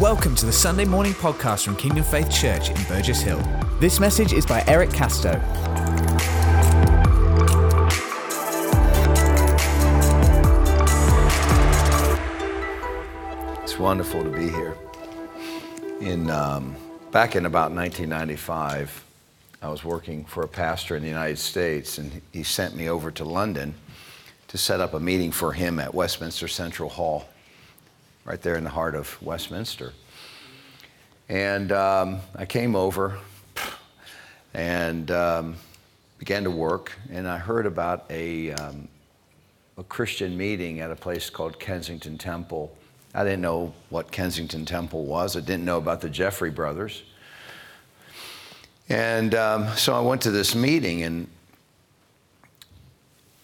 Welcome to the Sunday morning podcast from Kingdom Faith Church in Burgess Hill. This message is by Eric Casto. It's wonderful to be here. In um, back in about 1995, I was working for a pastor in the United States, and he sent me over to London to set up a meeting for him at Westminster Central Hall right there in the heart of Westminster. And um, I came over and um, began to work, and I heard about a, um, a Christian meeting at a place called Kensington Temple. I didn't know what Kensington Temple was, I didn't know about the Jeffrey brothers. And um, so I went to this meeting, and,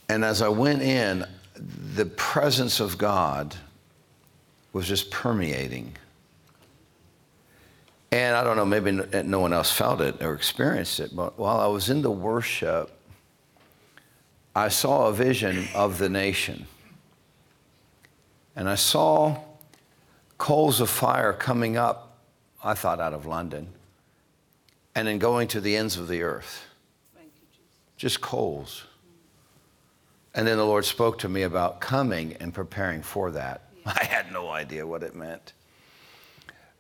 and as I went in, the presence of God was just permeating. And I don't know, maybe eh, no one else felt it or experienced it, but while I was in the worship, I saw a vision of the nation. And I saw coals of fire coming up, I thought out of London, and then going to the ends of the earth. Just coals. And then the Lord spoke to me about coming and preparing for that. I had no idea what it meant.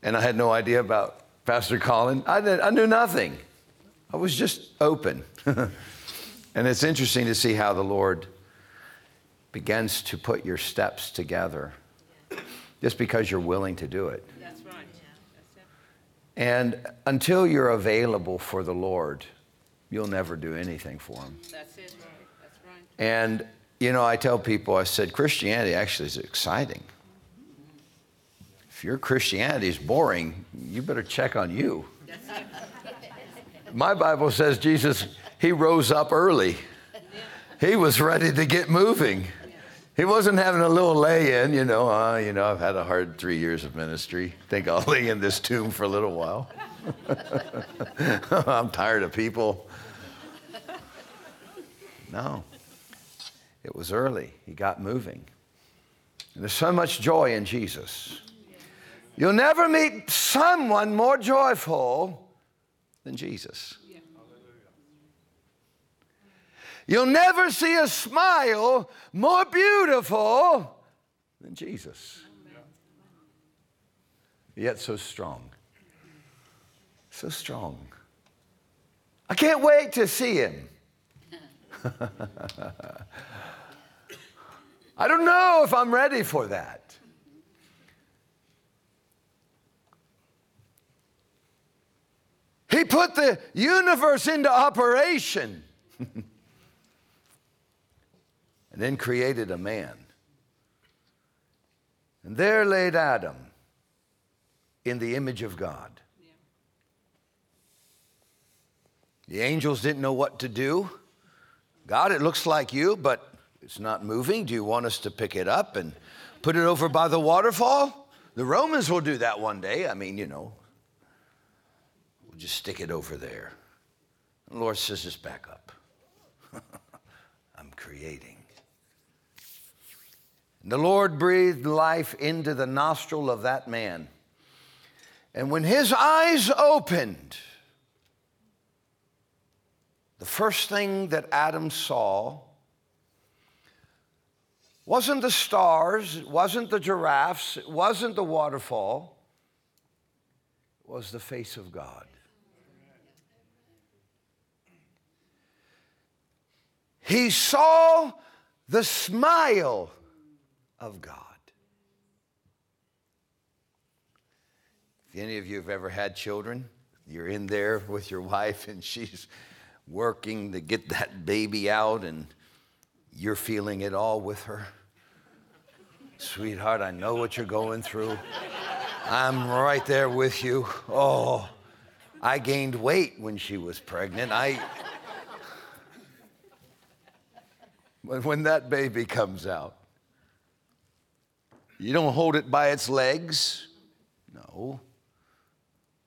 And I had no idea about Pastor Colin. I, did, I knew nothing. I was just open. and it's interesting to see how the Lord begins to put your steps together just because you're willing to do it. That's right. And until you're available for the Lord, you'll never do anything for Him. That's it. That's right. And, you know, I tell people, I said, Christianity actually is exciting. If your Christianity is boring, you better check on you. My Bible says Jesus, he rose up early. He was ready to get moving. He wasn't having a little lay in, you know, uh, you know, I've had a hard three years of ministry. Think I'll lay in this tomb for a little while. I'm tired of people. No. It was early. He got moving. And there's so much joy in Jesus. You'll never meet someone more joyful than Jesus. You'll never see a smile more beautiful than Jesus. Yet so strong. So strong. I can't wait to see him. I don't know if I'm ready for that. He put the universe into operation and then created a man. And there laid Adam in the image of God. The angels didn't know what to do. God, it looks like you, but it's not moving. Do you want us to pick it up and put it over by the waterfall? The Romans will do that one day. I mean, you know, just stick it over there. The Lord says, just back up. I'm creating. And the Lord breathed life into the nostril of that man. And when his eyes opened, the first thing that Adam saw wasn't the stars, it wasn't the giraffes, it wasn't the waterfall, it was the face of God. He saw the smile of God. If any of you have ever had children, you're in there with your wife and she's working to get that baby out and you're feeling it all with her. Sweetheart, I know what you're going through. I'm right there with you. Oh, I gained weight when she was pregnant. I when, that baby comes out, you don't hold it by its legs. No.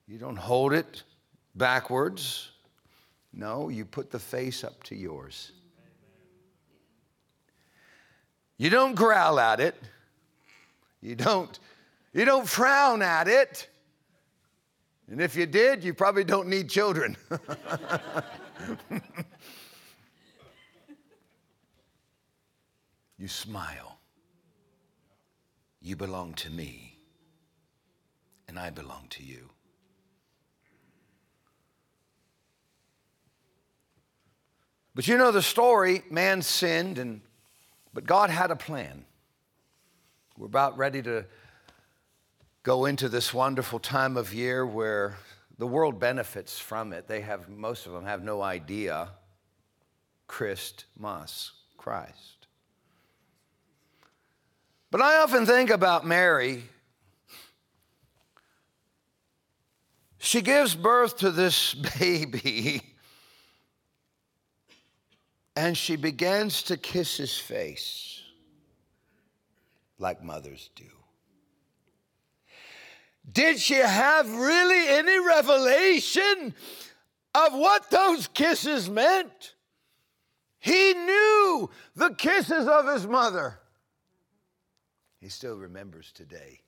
You don't hold it backwards. No, you put the face up to yours. You don't growl at it. You don't You don't frown at it. And if you did, you probably don't need children. you smile. You belong to me, and I belong to you. But you know the story man sinned, and, but God had a plan. We're about ready to go into this wonderful time of year where the world benefits from it. They have, most of them have no idea Christ Christmas, Christ. But I often think about Mary. She gives birth to this baby and she begins to kiss his face like mothers do. Did she have really any revelation of what those kisses meant? He knew the kisses of his mother. He still remembers today.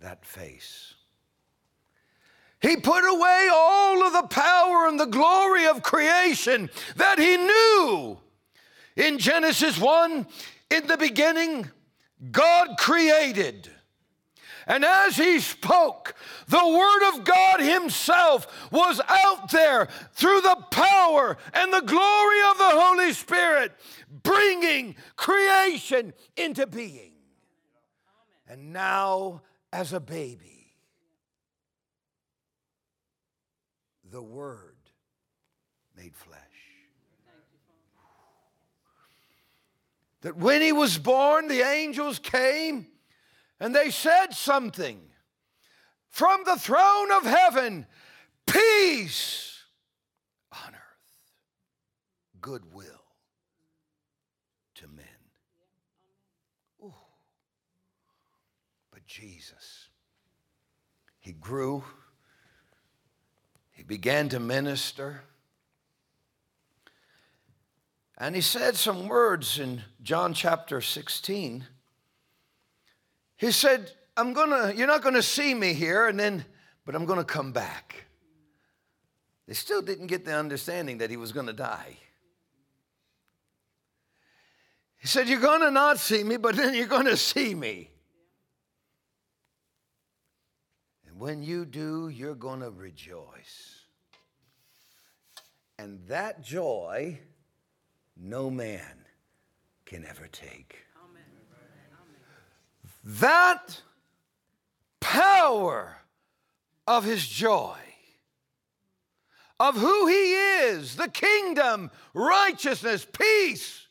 That face. He put away all of the power and the glory of creation that he knew. In Genesis 1, in the beginning, God created. And as he spoke, the Word of God Himself was out there through the power and the glory of the Holy Spirit, bringing creation into being. And now, as a baby, the Word made flesh. That when he was born, the angels came and they said something from the throne of heaven peace on earth, goodwill to men. Ooh. But Jesus, he grew he began to minister. And he said some words in John chapter 16. He said, I'm gonna, you're not gonna see me here, and then, but I'm gonna come back. They still didn't get the understanding that he was gonna die. He said, You're gonna not see me, but then you're gonna see me. And when you do, you're gonna rejoice. And that joy, no man can ever take. That power of his joy, of who he is, the kingdom, righteousness, peace,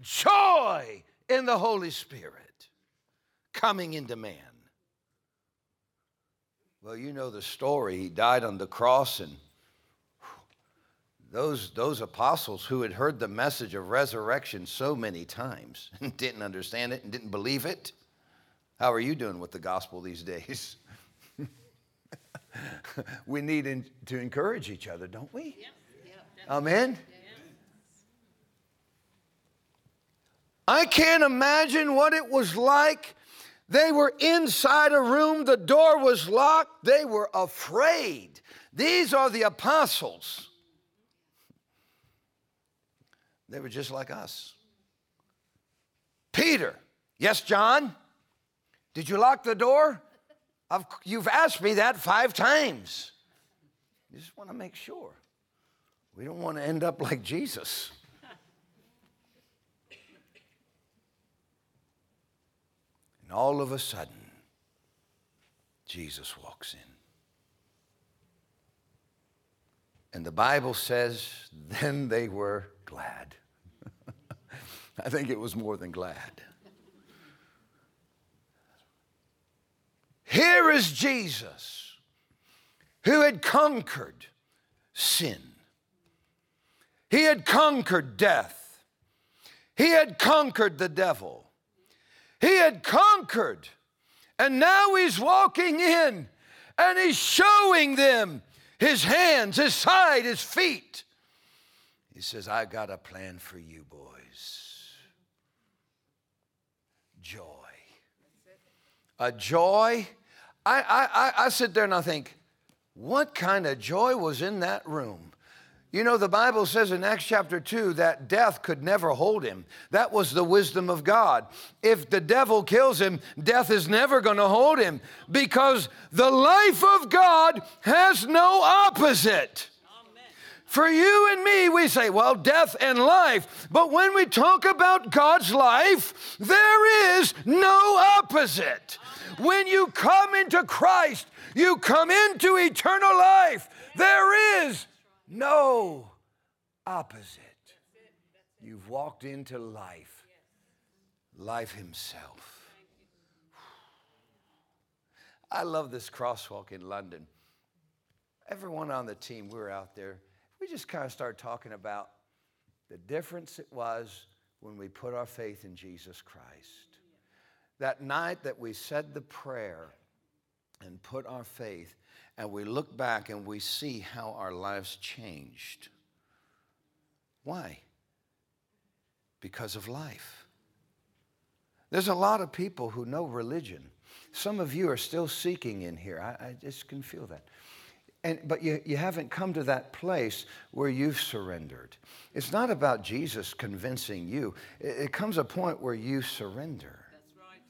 joy in the Holy Spirit coming into man. Well, you know the story. He died on the cross and those, those apostles who had heard the message of resurrection so many times and didn't understand it and didn't believe it. How are you doing with the gospel these days? we need in, to encourage each other, don't we? Yeah. Yeah, Amen? I can't imagine what it was like. They were inside a room, the door was locked, they were afraid. These are the apostles. They were just like us. Peter, yes, John? Did you lock the door? I've, you've asked me that five times. You just want to make sure. We don't want to end up like Jesus. And all of a sudden, Jesus walks in. And the Bible says, then they were glad. I think it was more than glad. Here is Jesus who had conquered sin. He had conquered death. He had conquered the devil. He had conquered. And now he's walking in and he's showing them his hands, his side, his feet. He says, I got a plan for you, boys. Joy. A joy. I, I, I, I sit there and I think, what kind of joy was in that room? You know, the Bible says in Acts chapter 2 that death could never hold him. That was the wisdom of God. If the devil kills him, death is never going to hold him because the life of God has no opposite. For you and me, we say, well, death and life. But when we talk about God's life, there is no opposite. When you come into Christ, you come into eternal life. There is no opposite. You've walked into life, life Himself. I love this crosswalk in London. Everyone on the team, we were out there. We just kind of started talking about the difference it was when we put our faith in Jesus Christ. That night that we said the prayer and put our faith, and we look back and we see how our lives changed. Why? Because of life. There's a lot of people who know religion. Some of you are still seeking in here. I, I just can feel that. And, but you, you haven't come to that place where you've surrendered. It's not about Jesus convincing you, it, it comes a point where you surrender. That's right.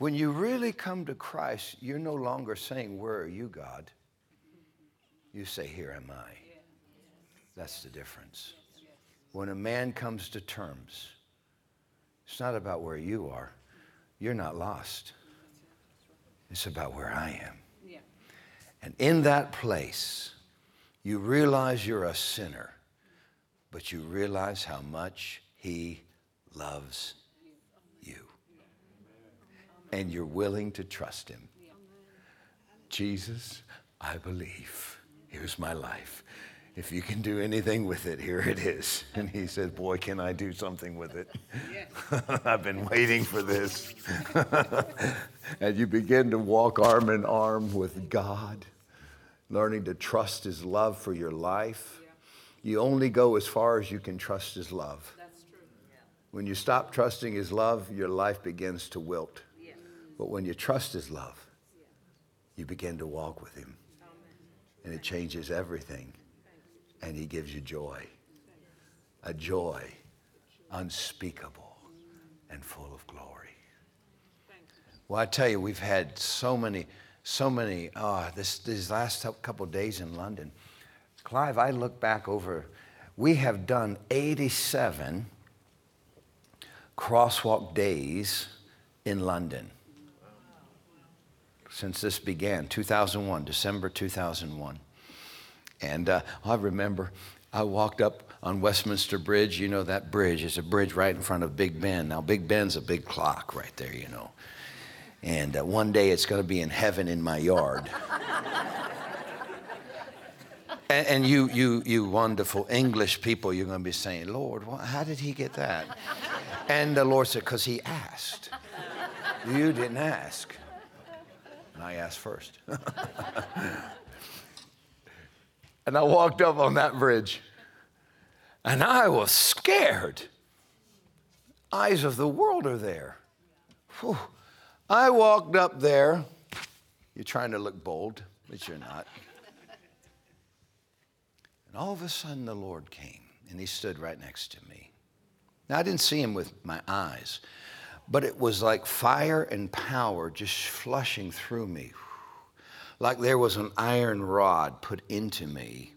When you really come to Christ, you're no longer saying, Where are you, God? You say, Here am I. That's the difference. When a man comes to terms, it's not about where you are. You're not lost. It's about where I am. And in that place, you realize you're a sinner, but you realize how much He loves you. And you're willing to trust Him. Jesus, I believe. Here's my life. If you can do anything with it, here it is. And he said, Boy, can I do something with it? I've been waiting for this. and you begin to walk arm in arm with God, learning to trust His love for your life. You only go as far as you can trust His love. When you stop trusting His love, your life begins to wilt. But when you trust His love, you begin to walk with Him. And it changes everything. And He gives you joy. A joy unspeakable and full of glory. Well, I tell you, we've had so many, so many, ah, this, these last couple days in London. Clive, I look back over, we have done 87 crosswalk days in London since this began, 2001, December 2001. And uh, I remember I walked up on Westminster Bridge. You know that bridge is a bridge right in front of Big Ben. Now, Big Ben's a big clock right there, you know. And uh, one day it's going to be in heaven in my yard. and, and you, you, you wonderful English people, you're going to be saying, Lord, how did he get that? And the Lord said, because he asked. You didn't ask. And I asked first. and I walked up on that bridge. And I was scared. Eyes of the world are there. Whew. I walked up there. You're trying to look bold, but you're not. And all of a sudden, the Lord came and he stood right next to me. Now, I didn't see him with my eyes, but it was like fire and power just flushing through me, like there was an iron rod put into me.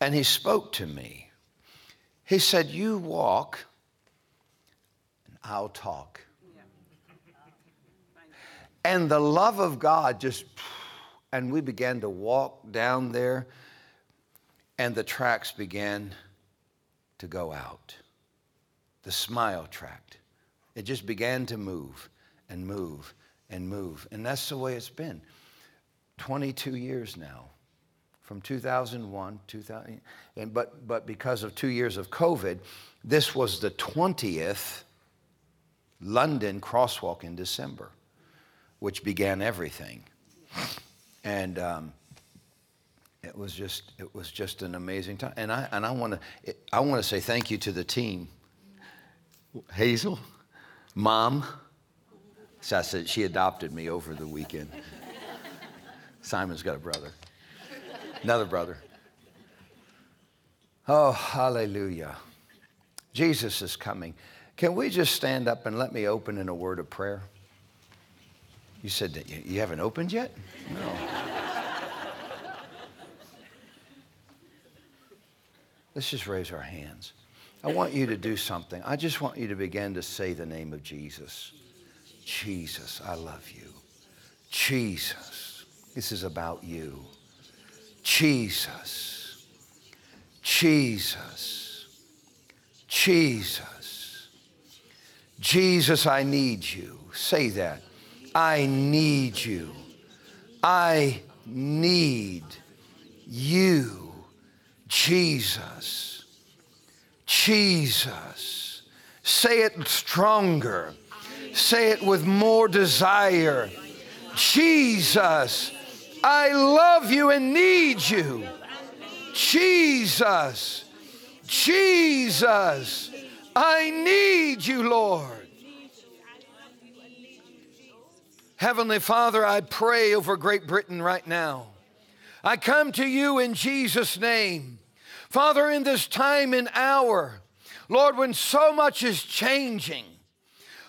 And he spoke to me. He said, You walk, and I'll talk. And the love of God just, and we began to walk down there, and the tracts began to go out. The smile tract. It just began to move and move and move. And that's the way it's been. 22 years now. From 2001, 2000, and but, but because of two years of COVID, this was the 20th London crosswalk in December which began everything. And um, it was just it was just an amazing time. And I and I want to I want to say thank you to the team. Hazel, mom. So I said she adopted me over the weekend. Simon's got a brother, another brother. Oh, hallelujah. Jesus is coming. Can we just stand up and let me open in a word of prayer? You said that you haven't opened yet? No. Let's just raise our hands. I want you to do something. I just want you to begin to say the name of Jesus. Jesus, I love you. Jesus, this is about you. Jesus, Jesus, Jesus, Jesus, I need you. Say that. I need you. I need you, Jesus. Jesus. Say it stronger. Say it with more desire. Jesus, I love you and need you. Jesus, Jesus, I need you, Lord. Heavenly Father, I pray over Great Britain right now. I come to you in Jesus' name. Father, in this time and hour, Lord, when so much is changing,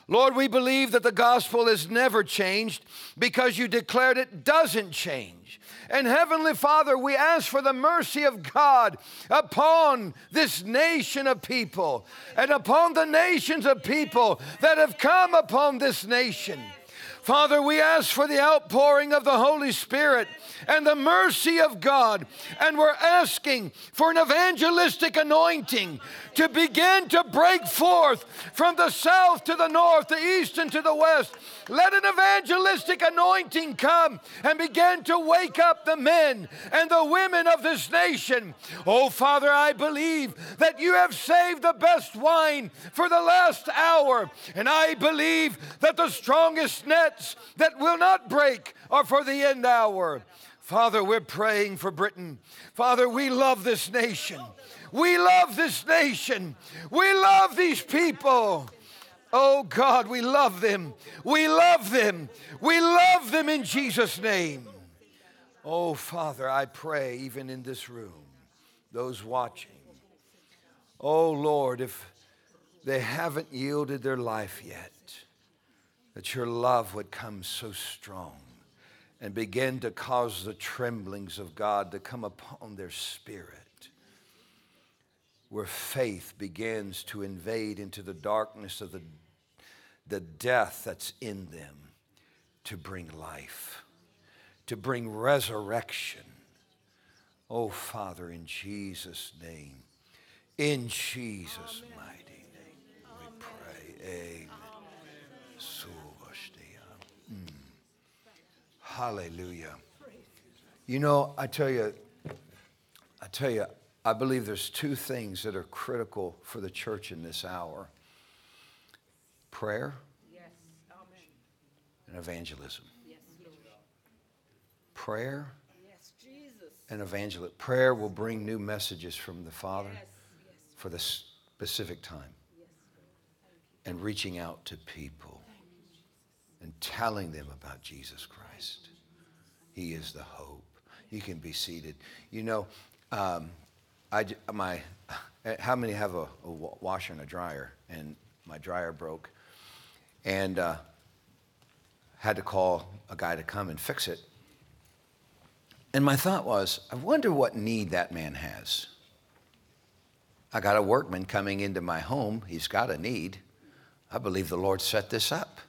Lord, we believe that the gospel has never changed because you declared it doesn't change. And Heavenly Father, we ask for the mercy of God upon this nation of people and upon the nations of people that have come upon this nation. Father, we ask for the outpouring of the Holy Spirit and the mercy of God. And we're asking for an evangelistic anointing to begin to break forth from the south to the north, the east, and to the west. Let an evangelistic anointing come and begin to wake up the men and the women of this nation. Oh, Father, I believe that you have saved the best wine for the last hour. And I believe that the strongest nets that will not break are for the end hour. Father, we're praying for Britain. Father, we love this nation. We love this nation. We love these people. Oh God, we love them. We love them. We love them in Jesus' name. Oh Father, I pray even in this room, those watching. Oh Lord, if they haven't yielded their life yet, that your love would come so strong and begin to cause the tremblings of God to come upon their spirit where faith begins to invade into the darkness of the, the death that's in them to bring life, to bring resurrection. Oh, Father, in Jesus' name, in Jesus' Amen. mighty name, we pray. Amen. Mm. Hallelujah. You know, I tell you, I tell you, I believe there's two things that are critical for the church in this hour prayer yes. and evangelism. Yes, prayer yes, and evangelism. Prayer will bring new messages from the Father for the specific time and reaching out to people and telling them about Jesus Christ. He is the hope. You can be seated. You know, um, I, my, how many have a, a, washer and a dryer? And my dryer broke. And uh, had to call a guy to come and fix it. And my thought was, I wonder what need that man has. I got a workman coming into my home. He's got a need. I believe the Lord set this up.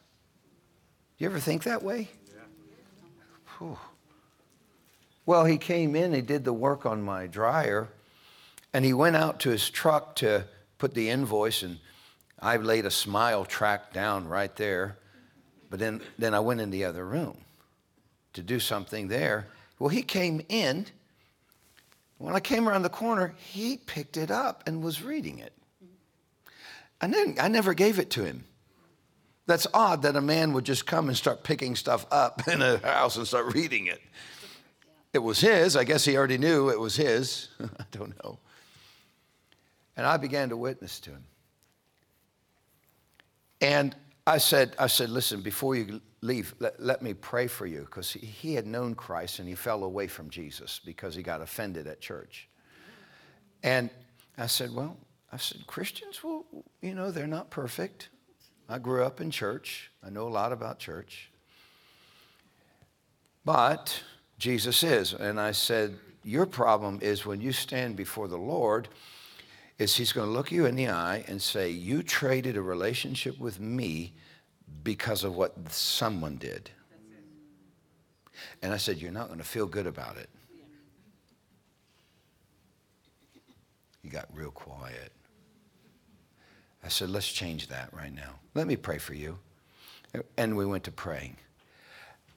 You ever think that way? Yeah. Well, he came in, he did the work on my dryer, and he went out to his truck to put the invoice, and I laid a smile tract down right there. But then, then I went in the other room to do something there. Well, he came in. When I came around the corner, he picked it up and was reading it. I, didn't, I never gave it to him. That's odd that a man would just come and start picking stuff up in a house and start reading it. it was his. I guess he already knew it was his. I don't know. And I began to witness to him. And I said, I said, listen, before you leave, let, let me pray for you. Because he, he had known Christ and he fell away from Jesus because he got offended at church. And I said, well, I said, Christians, well, you know, they're not perfect. I grew up in church. I know a lot about church. But Jesus is. And I said, Your problem is when you stand before the Lord, is He's going to look you in the eye and say, You traded a relationship with me because of what someone did. And I said, You're not going to feel good about it. He got real quiet. I said, Let's change that right now. Let me pray for you. And we went to praying.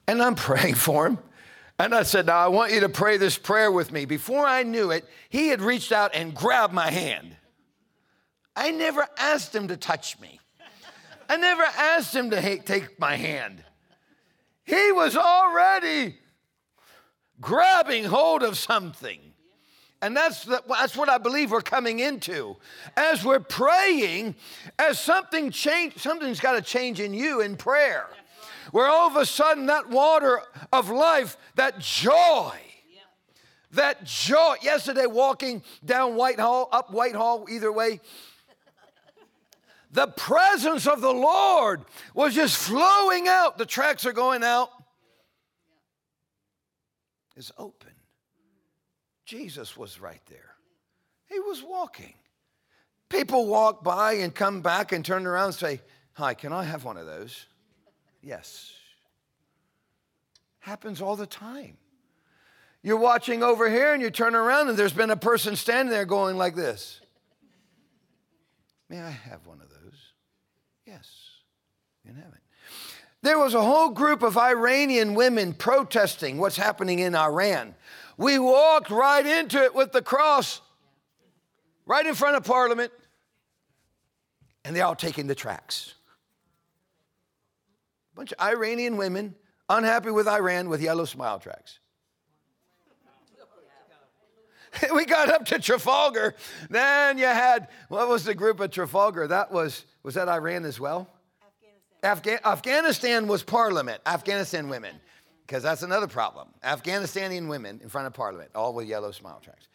And I'm praying for him. And I said, Now I want you to pray this prayer with me. Before I knew it, he had reached out and grabbed my hand. I never asked him to touch me, I never asked him to take my hand. He was already grabbing hold of something. And that's, the, that's what I believe we're coming into. As we're praying, as something change, something's got to change in you in prayer. Where all of a sudden that water of life, that joy, that joy. Yesterday, walking down Whitehall, up Whitehall, either way, the presence of the Lord was just flowing out. The tracts are going out. Is open. Jesus was right there. He was walking. People walk by and come back and turn around and say, Hi, can I have one of those? Yes. Happens all the time. You're watching over here and you turn around and there's been a person standing there going like this. May I have one of those? Yes, you have it. There was a whole group of Iranian women protesting what's happening in Iran. We walked right into it with the cross, right in front of Parliament, and they're all taking the tracts. Bunch of Iranian women unhappy with Iran with yellow smile tracts. we got up to Trafalgar. Then you had, what was the group at Trafalgar? That was, was that Iran as well? Afghanistan. Afga- Afghanistan was parliament, Afghanistan women because that's another problem. Afghanistani women in front of Parliament, all with yellow smile tracts.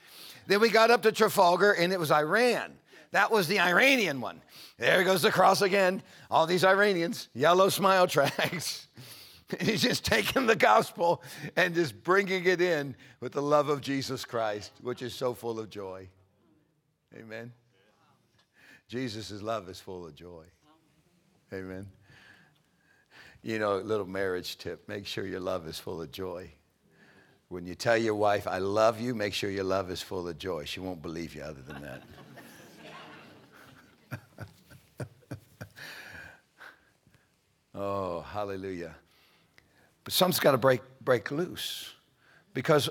Then we got up to Trafalgar, and it was Iran. That was the Iranian one. There goes the cross again. All these Iranians, yellow smile tracts. He's just taking the gospel and just bringing it in with the love of Jesus Christ, which is so full of joy. Amen. Jesus' love is full of joy. Amen. You know, little marriage tip make sure your love is full of joy. When you tell your wife, I love you, make sure your love is full of joy. She won't believe you other than that. Oh, hallelujah. But some's got to break, break loose because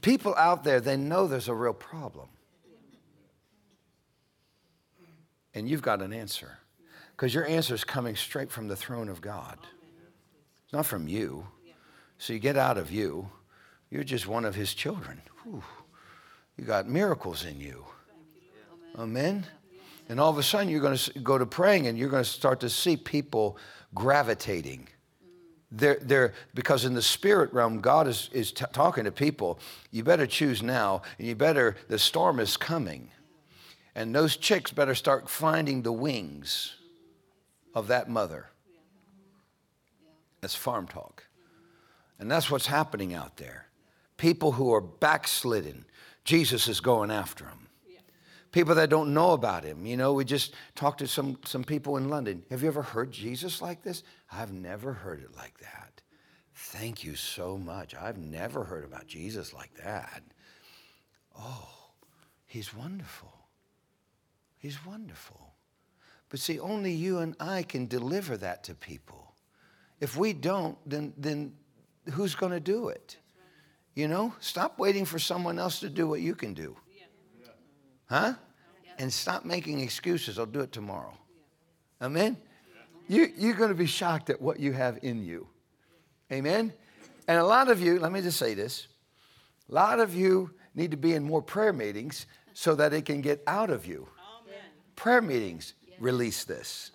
people out there, they know there's a real problem. And you've got an answer because your answer is coming straight from the throne of God. It's not from you. So you get out of you. You're just one of his children. Whew. You got miracles in you. Amen. And all of a sudden, you're going to go to praying and you're going to start to see people gravitating. They're, they're, because in the spirit realm, God is, is t- talking to people. You better choose now, and you better, the storm is coming. And those chicks better start finding the wings of that mother. That's farm talk. And that's what's happening out there. People who are backslidden, Jesus is going after them. People that don't know about him. You know, we just talked to some, some people in London. Have you ever heard Jesus like this? I've never heard it like that. Thank you so much. I've never heard about Jesus like that. Oh, he's wonderful. He's wonderful. But see, only you and I can deliver that to people. If we don't, then, then who's going to do it? You know, stop waiting for someone else to do what you can do. Huh? And stop making excuses. I'll do it tomorrow. Amen? You, you're going to be shocked at what you have in you. Amen? And a lot of you, let me just say this A lot of you need to be in more prayer meetings so that it can get out of you. Prayer meetings release this.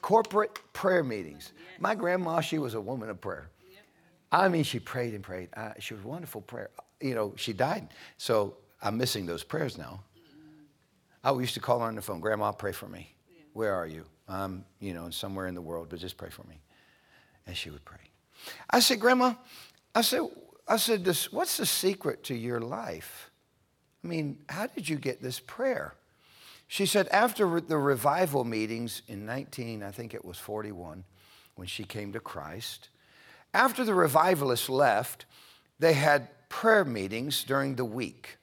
Corporate prayer meetings. My grandma, she was a woman of prayer. I mean, she prayed and prayed. She was a wonderful prayer. You know, she died, so I'm missing those prayers now. I used to call her on the phone, Grandma, pray for me. Where are you? I'm, you know, somewhere in the world, but just pray for me. And she would pray. I said, Grandma, I said, I said, this, what's the secret to your life? I mean, how did you get this prayer? She said, after the revival meetings in 19, I think it was 41, when she came to Christ, after the revivalists left, they had prayer meetings during the week.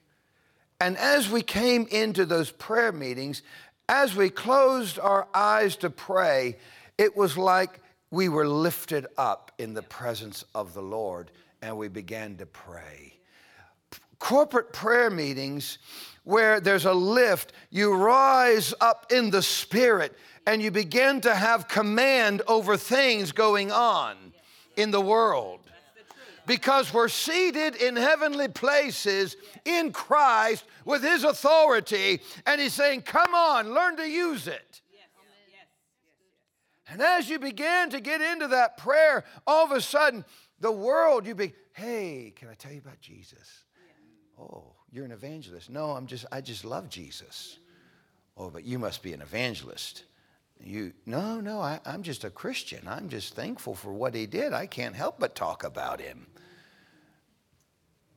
And as we came into those prayer meetings, as we closed our eyes to pray, it was like we were lifted up in the presence of the Lord and we began to pray. Corporate prayer meetings where there's a lift, you rise up in the spirit and you begin to have command over things going on in the world because we're seated in heavenly places in Christ with His authority, and He's saying, Come on, learn to use it. And as you begin to get into that prayer, all of a sudden, the world, you be, hey, can I tell you about Jesus? Oh, you're an evangelist. No, I'm just, I just love Jesus. Oh, but you must be an evangelist. You, no, no, I, I'm just a Christian. I'm just thankful for what he did. I can't help but talk about him.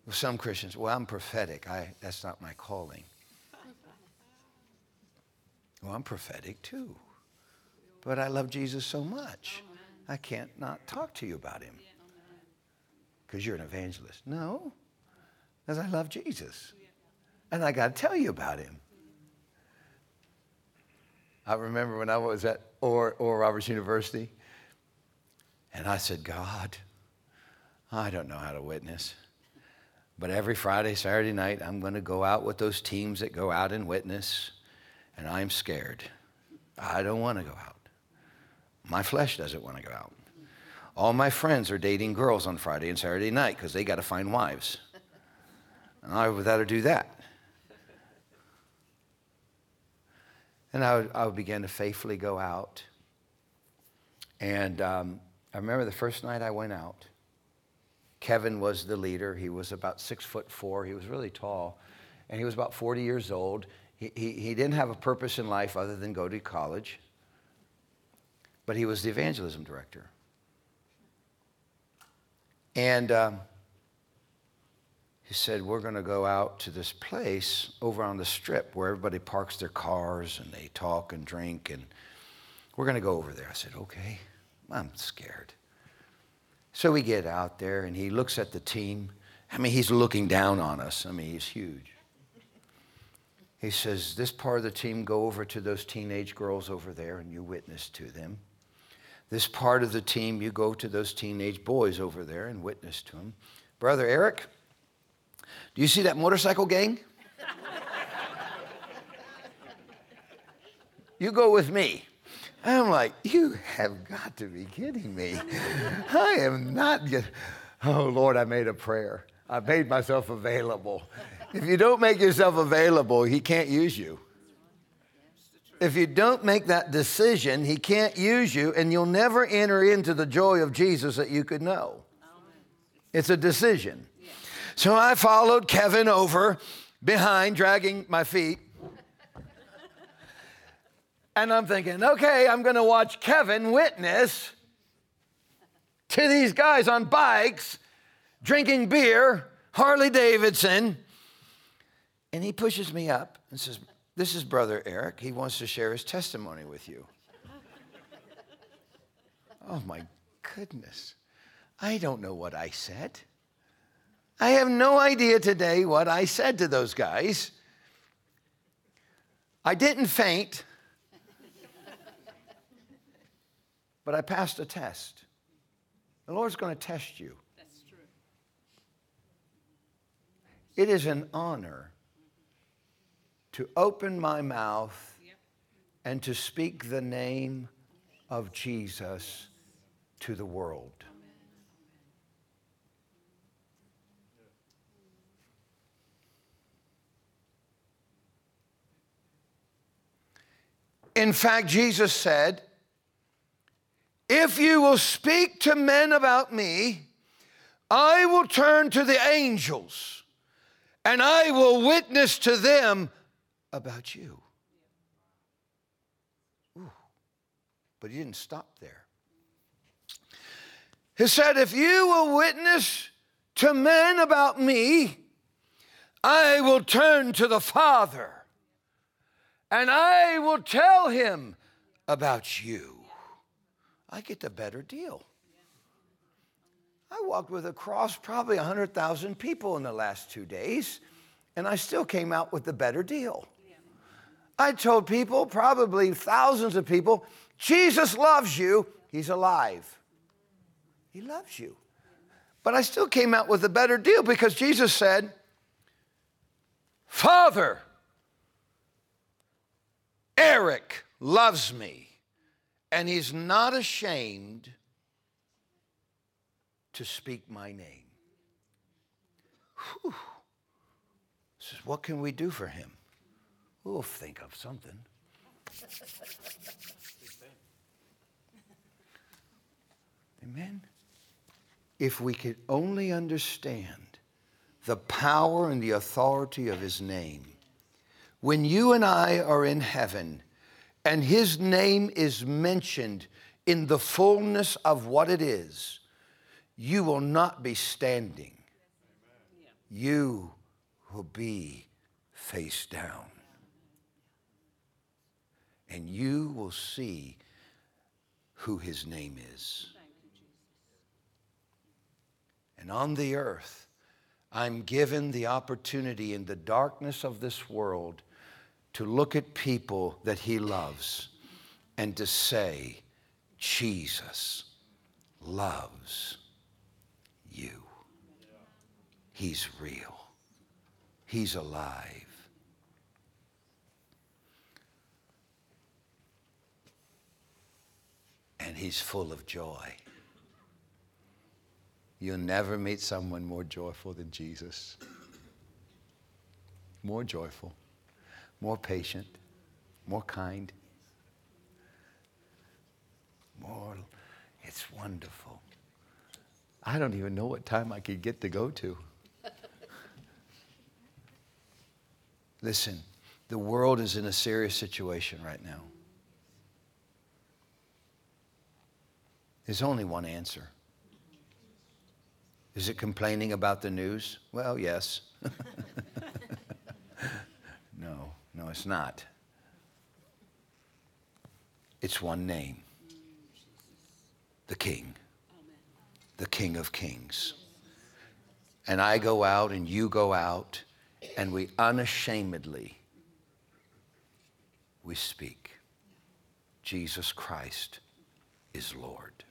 Some Christians, well, I'm prophetic. I, that's not my calling. Well, I'm prophetic too. But I love Jesus so much. I can't not talk to you about him. Because you're an evangelist. No, because I love Jesus. And I got to tell you about him. I remember when I was at Oral, Oral Roberts University, and I said, God, I don't know how to witness. But every Friday, Saturday night, I'm going to go out with those teams that go out and witness, and I'm scared. I don't want to go out. My flesh doesn't want to go out. All my friends are dating girls on Friday and Saturday night because they got to find wives. And I would rather do that. And I would, I would begin to faithfully go out. And um, I remember the first night I went out, Kevin was the leader. He was about six foot four. He was really tall. And he was about 40 years old. He, he, he didn't have a purpose in life other than go to college. But he was the evangelism director. And um, he said, We're going to go out to this place over on the strip where everybody parks their cars and they talk and drink. And we're going to go over there. I said, Okay. I'm scared. So we get out there and he looks at the team. I mean, he's looking down on us. I mean, he's huge. He says, This part of the team, go over to those teenage girls over there and you witness to them. This part of the team, you go to those teenage boys over there and witness to them. Brother Eric, do you see that motorcycle gang? you go with me. I'm like, you have got to be kidding me. I am not. Get- oh, Lord, I made a prayer. I made myself available. If you don't make yourself available, He can't use you. If you don't make that decision, He can't use you, and you'll never enter into the joy of Jesus that you could know. It's a decision. So I followed Kevin over behind, dragging my feet. And I'm thinking, okay, I'm going to watch Kevin witness to these guys on bikes, drinking beer, Harley Davidson. And he pushes me up and says, This is Brother Eric. He wants to share his testimony with you. oh my goodness. I don't know what I said. I have no idea today what I said to those guys. I didn't faint. but I passed a test. The Lord's going to test you. That's true. It is an honor to open my mouth and to speak the name of Jesus to the world. In fact, Jesus said, if you will speak to men about me, I will turn to the angels and I will witness to them about you. Ooh. But he didn't stop there. He said, If you will witness to men about me, I will turn to the Father and I will tell him about you. I get the better deal. I walked with a cross probably 100,000 people in the last two days, and I still came out with the better deal. I told people, probably thousands of people, Jesus loves you, he's alive. He loves you. But I still came out with a better deal because Jesus said, Father, Eric loves me, and he's not ashamed to speak my name. Whew. Says, what can we do for him? We'll think of something. Amen. If we could only understand the power and the authority of his name, when you and I are in heaven and his name is mentioned in the fullness of what it is, you will not be standing. You will be face down. And you will see who his name is. And on the earth, I'm given the opportunity in the darkness of this world to look at people that he loves and to say, Jesus loves you. He's real. He's alive. And he's full of joy. You'll never meet someone more joyful than Jesus. More joyful, more patient, more kind, more. It's wonderful. I don't even know what time I could get to go to. Listen, the world is in a serious situation right now. There's only one answer. Is it complaining about the news? Well, yes. no, no, it's not. It's one name the King, the King of Kings. And I go out and you go out and we unashamedly we speak Jesus Christ is Lord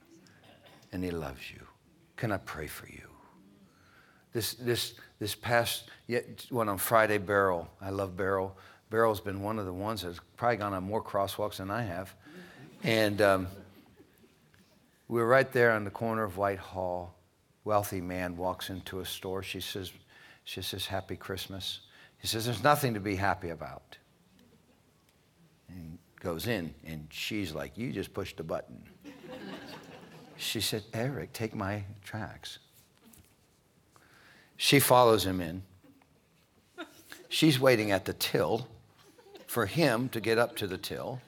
and he loves you. Can I pray for you? This, this, this past, yet, when on Friday, Beryl, I love Beryl. Beryl's been one of the ones that's probably gone on more crosswalks than I have. And um, we were right there on the corner of Whitehall. Wealthy man walks into a store. She says, she says, Happy Christmas. He says, There's nothing to be happy about. And goes in, and she's like, You just pushed a button. she said, Eric, take my tracts. She follows him in. She's waiting at the till for him to get up to the till.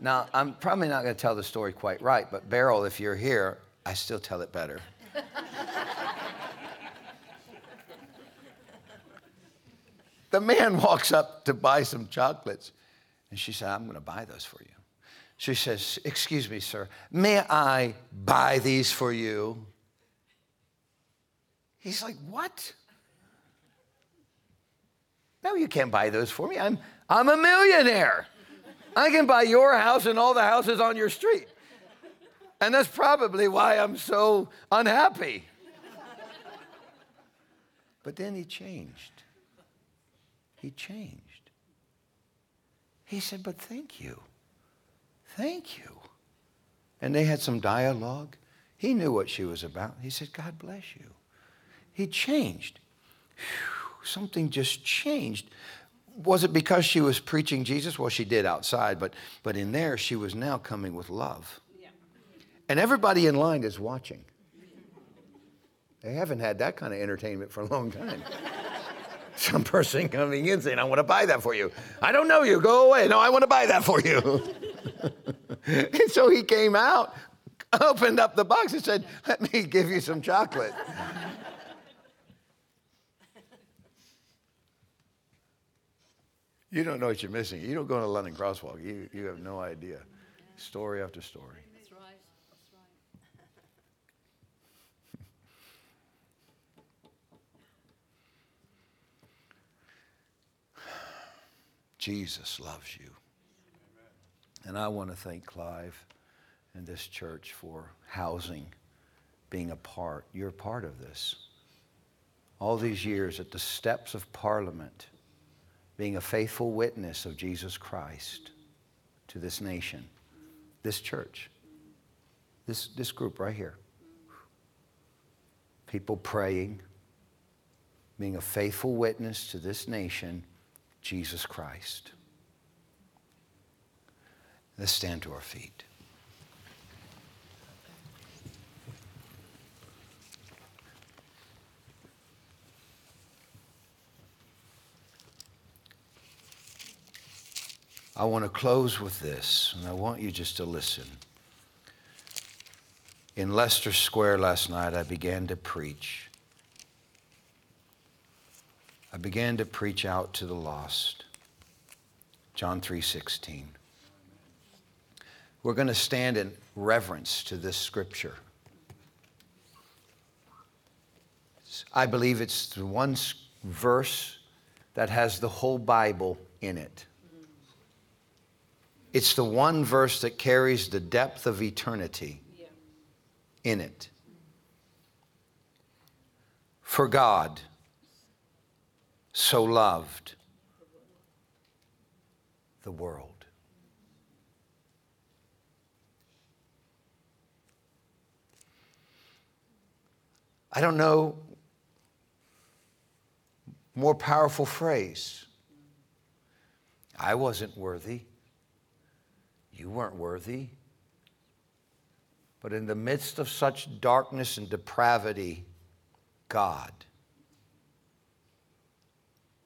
Now, I'm probably not going to tell the story quite right, but Beryl, if you're here, I still tell it better. the man walks up to buy some chocolates, and she said, I'm going to buy those for you. She says, Excuse me, sir, may I buy these for you? He's like, What? No, you can't buy those for me. I'm, I'm a millionaire. I can buy your house and all the houses on your street. And that's probably why I'm so unhappy. But then he changed. He changed. He said, But thank you. Thank you. And they had some dialogue. He knew what she was about. He said, God bless you. He changed. Whew, something just changed was it because she was preaching Jesus? Well, she did outside, but, but in there, she was now coming with love. And everybody in line is watching. They haven't had that kind of entertainment for a long time. Some person coming in saying, I want to buy that for you. I don't know you. Go away. No, I want to buy that for you. and so he came out, opened up the box, and said, Let me give you some chocolate. You don't know what you're missing. You don't go to London Crosswalk. You, you have no idea. Story after story. That's right. That's right. Jesus loves you. And I want to thank Clive and this church for housing, being a part. You're a part of this. All these years at the steps of Parliament, being a faithful witness of Jesus Christ to this nation, this church, this, this group right here. People praying, being a faithful witness to this nation, Jesus Christ. Let's stand to our feet. I want to close with this, and I want you just to listen. In Leicester Square last night, I began to preach. I began to preach out to the lost. John 3:16. We're going to stand in reverence to this scripture. I believe it's the one verse that has the whole Bible in it. It's the one verse that carries the depth of eternity in it. For God so loved the world. I don't know more powerful phrase. I wasn't worthy. You weren't worthy. But in the midst of such darkness and depravity, God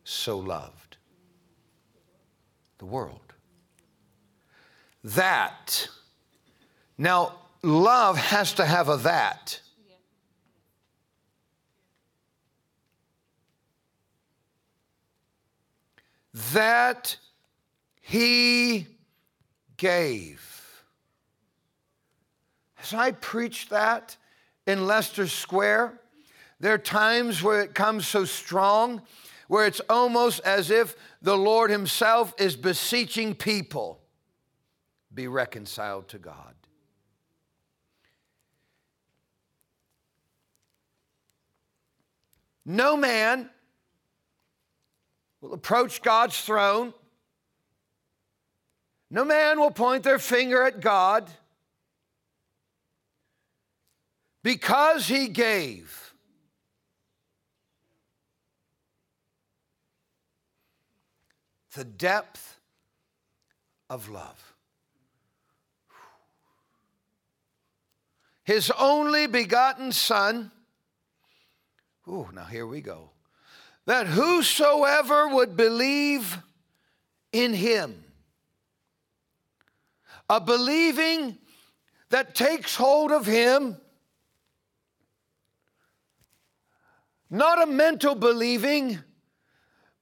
so loved the world. That, now, love has to have a that. That he gave. As I preach that in Leicester Square, there are times where it comes so strong, where it's almost as if the Lord Himself is beseeching people be reconciled to God. No man will approach God's throne no man will point their finger at God because he gave. The depth of love. His only begotten Son. Ooh, now here we go. That whosoever would believe in him a believing that takes hold of him, not a mental believing,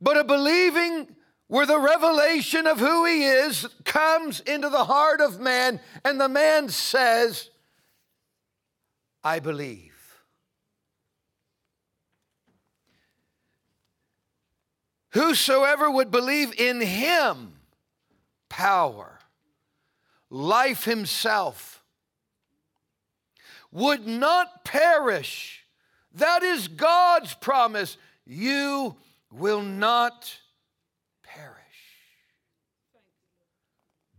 but a believing where the revelation of who he is comes into the heart of man, and the man says, I believe. Whosoever would believe in him, power life himself, would not perish. That is God's promise. You will not perish,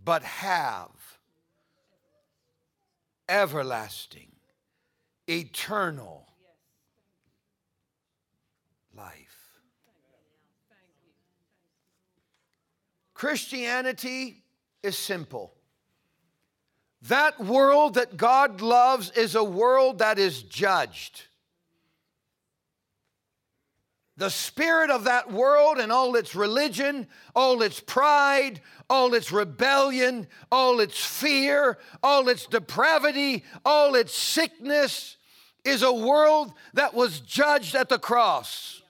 but have everlasting, eternal life. Christianity is simple. That world that God loves is a world that is judged. The spirit of that world and all its religion, all its pride, all its rebellion, all its fear, all its depravity, all its sickness is a world that was judged at the cross.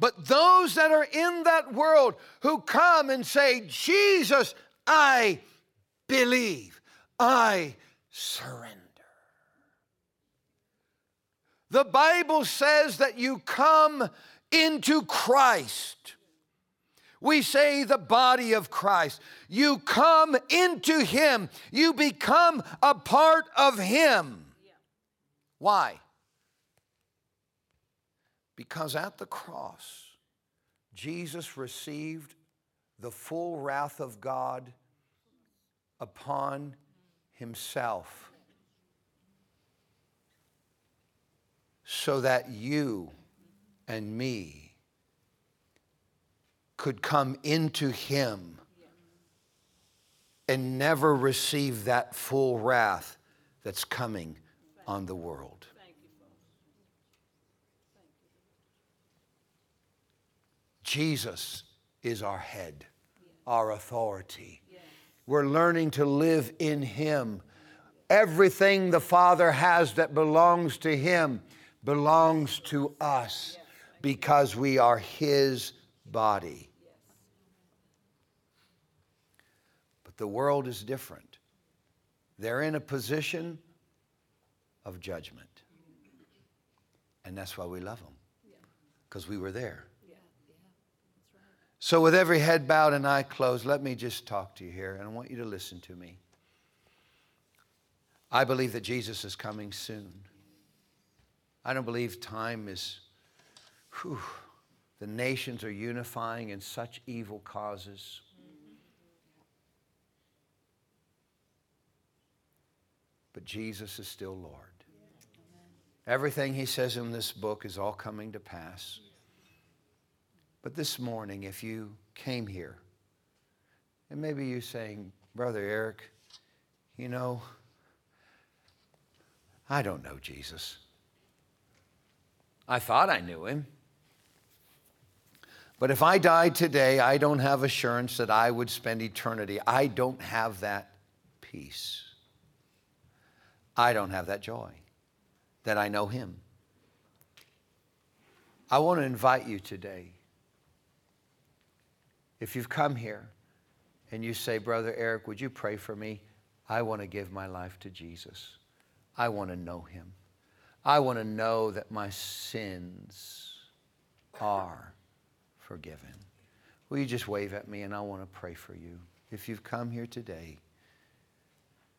But those that are in that world who come and say, Jesus, I believe, I surrender. The Bible says that you come into Christ. We say the body of Christ. You come into Him, you become a part of Him. Why? Because at the cross, Jesus received the full wrath of God upon himself so that you and me could come into him and never receive that full wrath that's coming on the world. Jesus is our head, our authority. We're learning to live in Him. Everything the Father has that belongs to Him belongs to us because we are His body. But the world is different. They're in a position of judgment. And that's why we love them, because we were there. So, with every head bowed and eye closed, let me just talk to you here, and I want you to listen to me. I believe that Jesus is coming soon. I don't believe time is, whew, the nations are unifying in such evil causes. But Jesus is still Lord. Everything he says in this book is all coming to pass. But this morning, if you came here, and maybe you're saying, Brother Eric, you know, I don't know Jesus. I thought I knew him. But if I died today, I don't have assurance that I would spend eternity. I don't have that peace. I don't have that joy that I know him. I want to invite you today if you've come here and you say, Brother Eric, would you pray for me? I want to give my life to Jesus. I want to know him. I want to know that my sins are forgiven. Will you just wave at me and I want to pray for you? If you've come here today,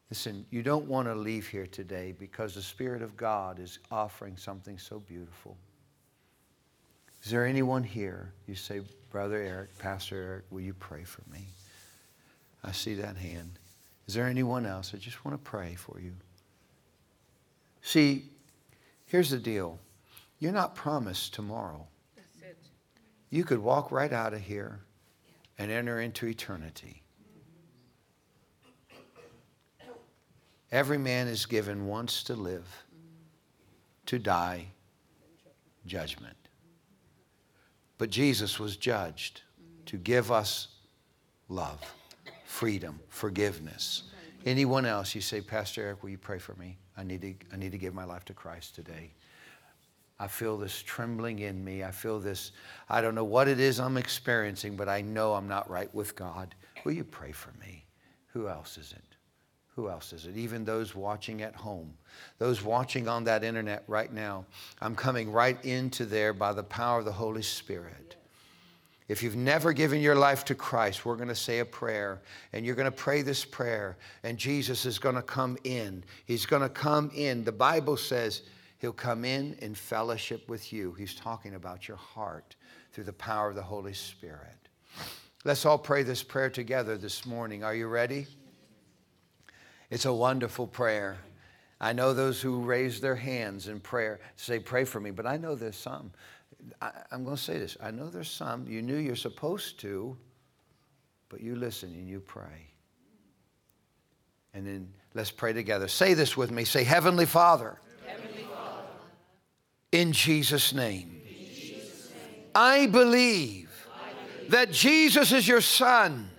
listen, you don't want to leave here today because the Spirit of God is offering something so beautiful. Is there anyone here? You say, Brother Eric, Pastor Eric, will you pray for me? I see that hand. Is there anyone else? I just want to pray for you. See, here's the deal you're not promised tomorrow. You could walk right out of here and enter into eternity. Every man is given once to live, to die, judgment. But Jesus was judged to give us love, freedom, forgiveness. Anyone else, you say, Pastor Eric, will you pray for me? I need to, I need to give my life to Christ today. I feel this trembling in me. I feel this, I don't know what it is I'm experiencing, but I know I'm not right with God. Will you pray for me? Who else is it? Who else is it? Even those watching at home, those watching on that internet right now. I'm coming right into there by the power of the Holy Spirit. If you've never given your life to Christ, we're going to say a prayer, and you're going to pray this prayer, and Jesus is going to come in. He's going to come in. The Bible says he'll come in in fellowship with you. He's talking about your heart through the power of the Holy Spirit. Let's all pray this prayer together this morning. Are you ready? It's a wonderful prayer. I know those who raise their hands in prayer say, Pray for me, but I know there's some I, I'm going to say this. I know there's some you knew you're supposed to, but you listen and you pray. And then let's pray together. Say this with me. Say, Heavenly Father, Heavenly Father, in Jesus' name, in Jesus' name, I believe that Jesus is your Son.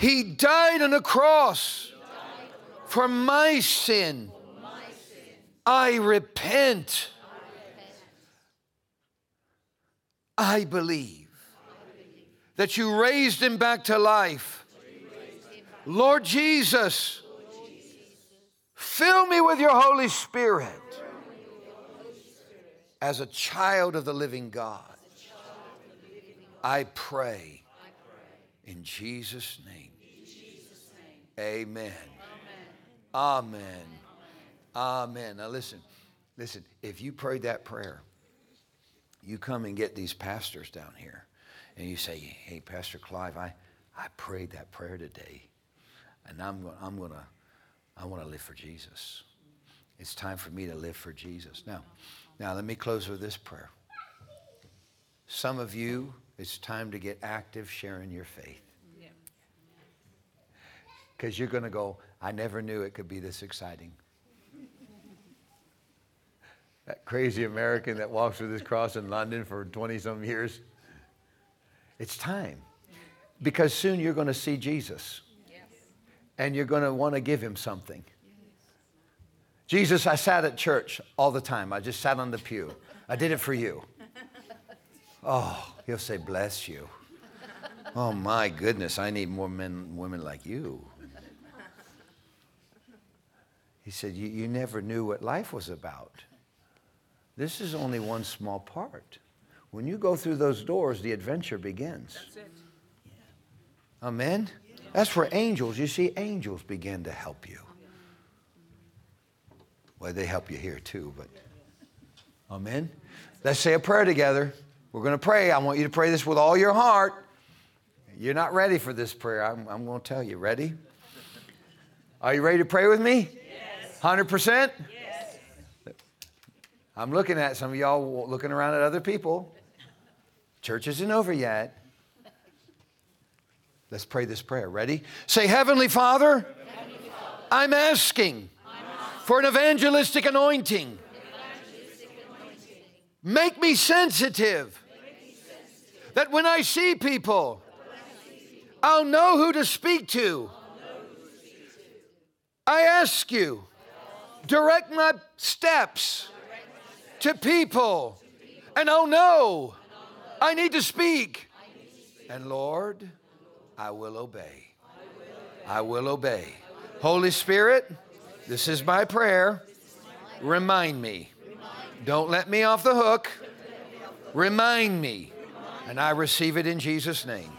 He died on a cross for my sin. I repent. I believe that you raised him back to life. Lord Jesus, fill me with your Holy Spirit as a child of the living God. I pray in Jesus' name. Amen. Amen. Amen. Now listen, listen, if you prayed that prayer, you come and get these pastors down here and you say, hey, Pastor Clive, I, I prayed that prayer today and I'm, go- I'm going to, I want to live for Jesus. It's time for me to live for Jesus. Now, now let me close with this prayer. Some of you, it's time to get active sharing your faith. Because you're going to go, I never knew it could be this exciting. that crazy American that walks with his cross in London for 20 some years. It's time. Because soon you're going to see Jesus. And you're going to want to give him something. Jesus, I sat at church all the time. I just sat on the pew. I did it for you. Oh, he'll say, bless you. Oh my goodness, I need more men women like you. He said, you, you never knew what life was about. This is only one small part. When you go through those doors, the adventure begins. Amen? That's where angels, you see, angels begin to help you. Well, they help you here too, but amen. Let's say a prayer together. We're going to pray. I want you to pray this with all your heart. You're not ready for this prayer. I'm, I'm going to tell you. Ready? Are you ready to pray with me? Yes. 100%? Yes. I'm looking at some of y'all looking around at other people. Church isn't over yet. Let's pray this prayer. Ready? Say, Heavenly Father, Heavenly Father, I'm asking I'm asking for an evangelistic anointing. Make me sensitive that when I see people, I'll know who to speak to. I ask you, direct my steps to people, and I'll know I need to speak. And Lord, I will obey. I will obey. Holy Spirit, this is my prayer. Remind me. Don't let me off the hook. Remind me. And I receive it in Jesus' name.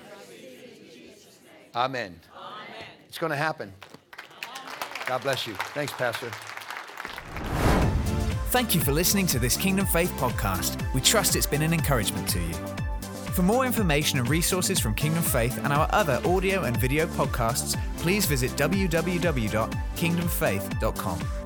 Amen. It's going to happen. God bless you. Thanks, Pastor. Thank you for listening to this Kingdom Faith podcast. We trust it's been an encouragement to you. For more information and resources from Kingdom Faith and our other audio and video podcasts, please visit www.kingdomfaith.com.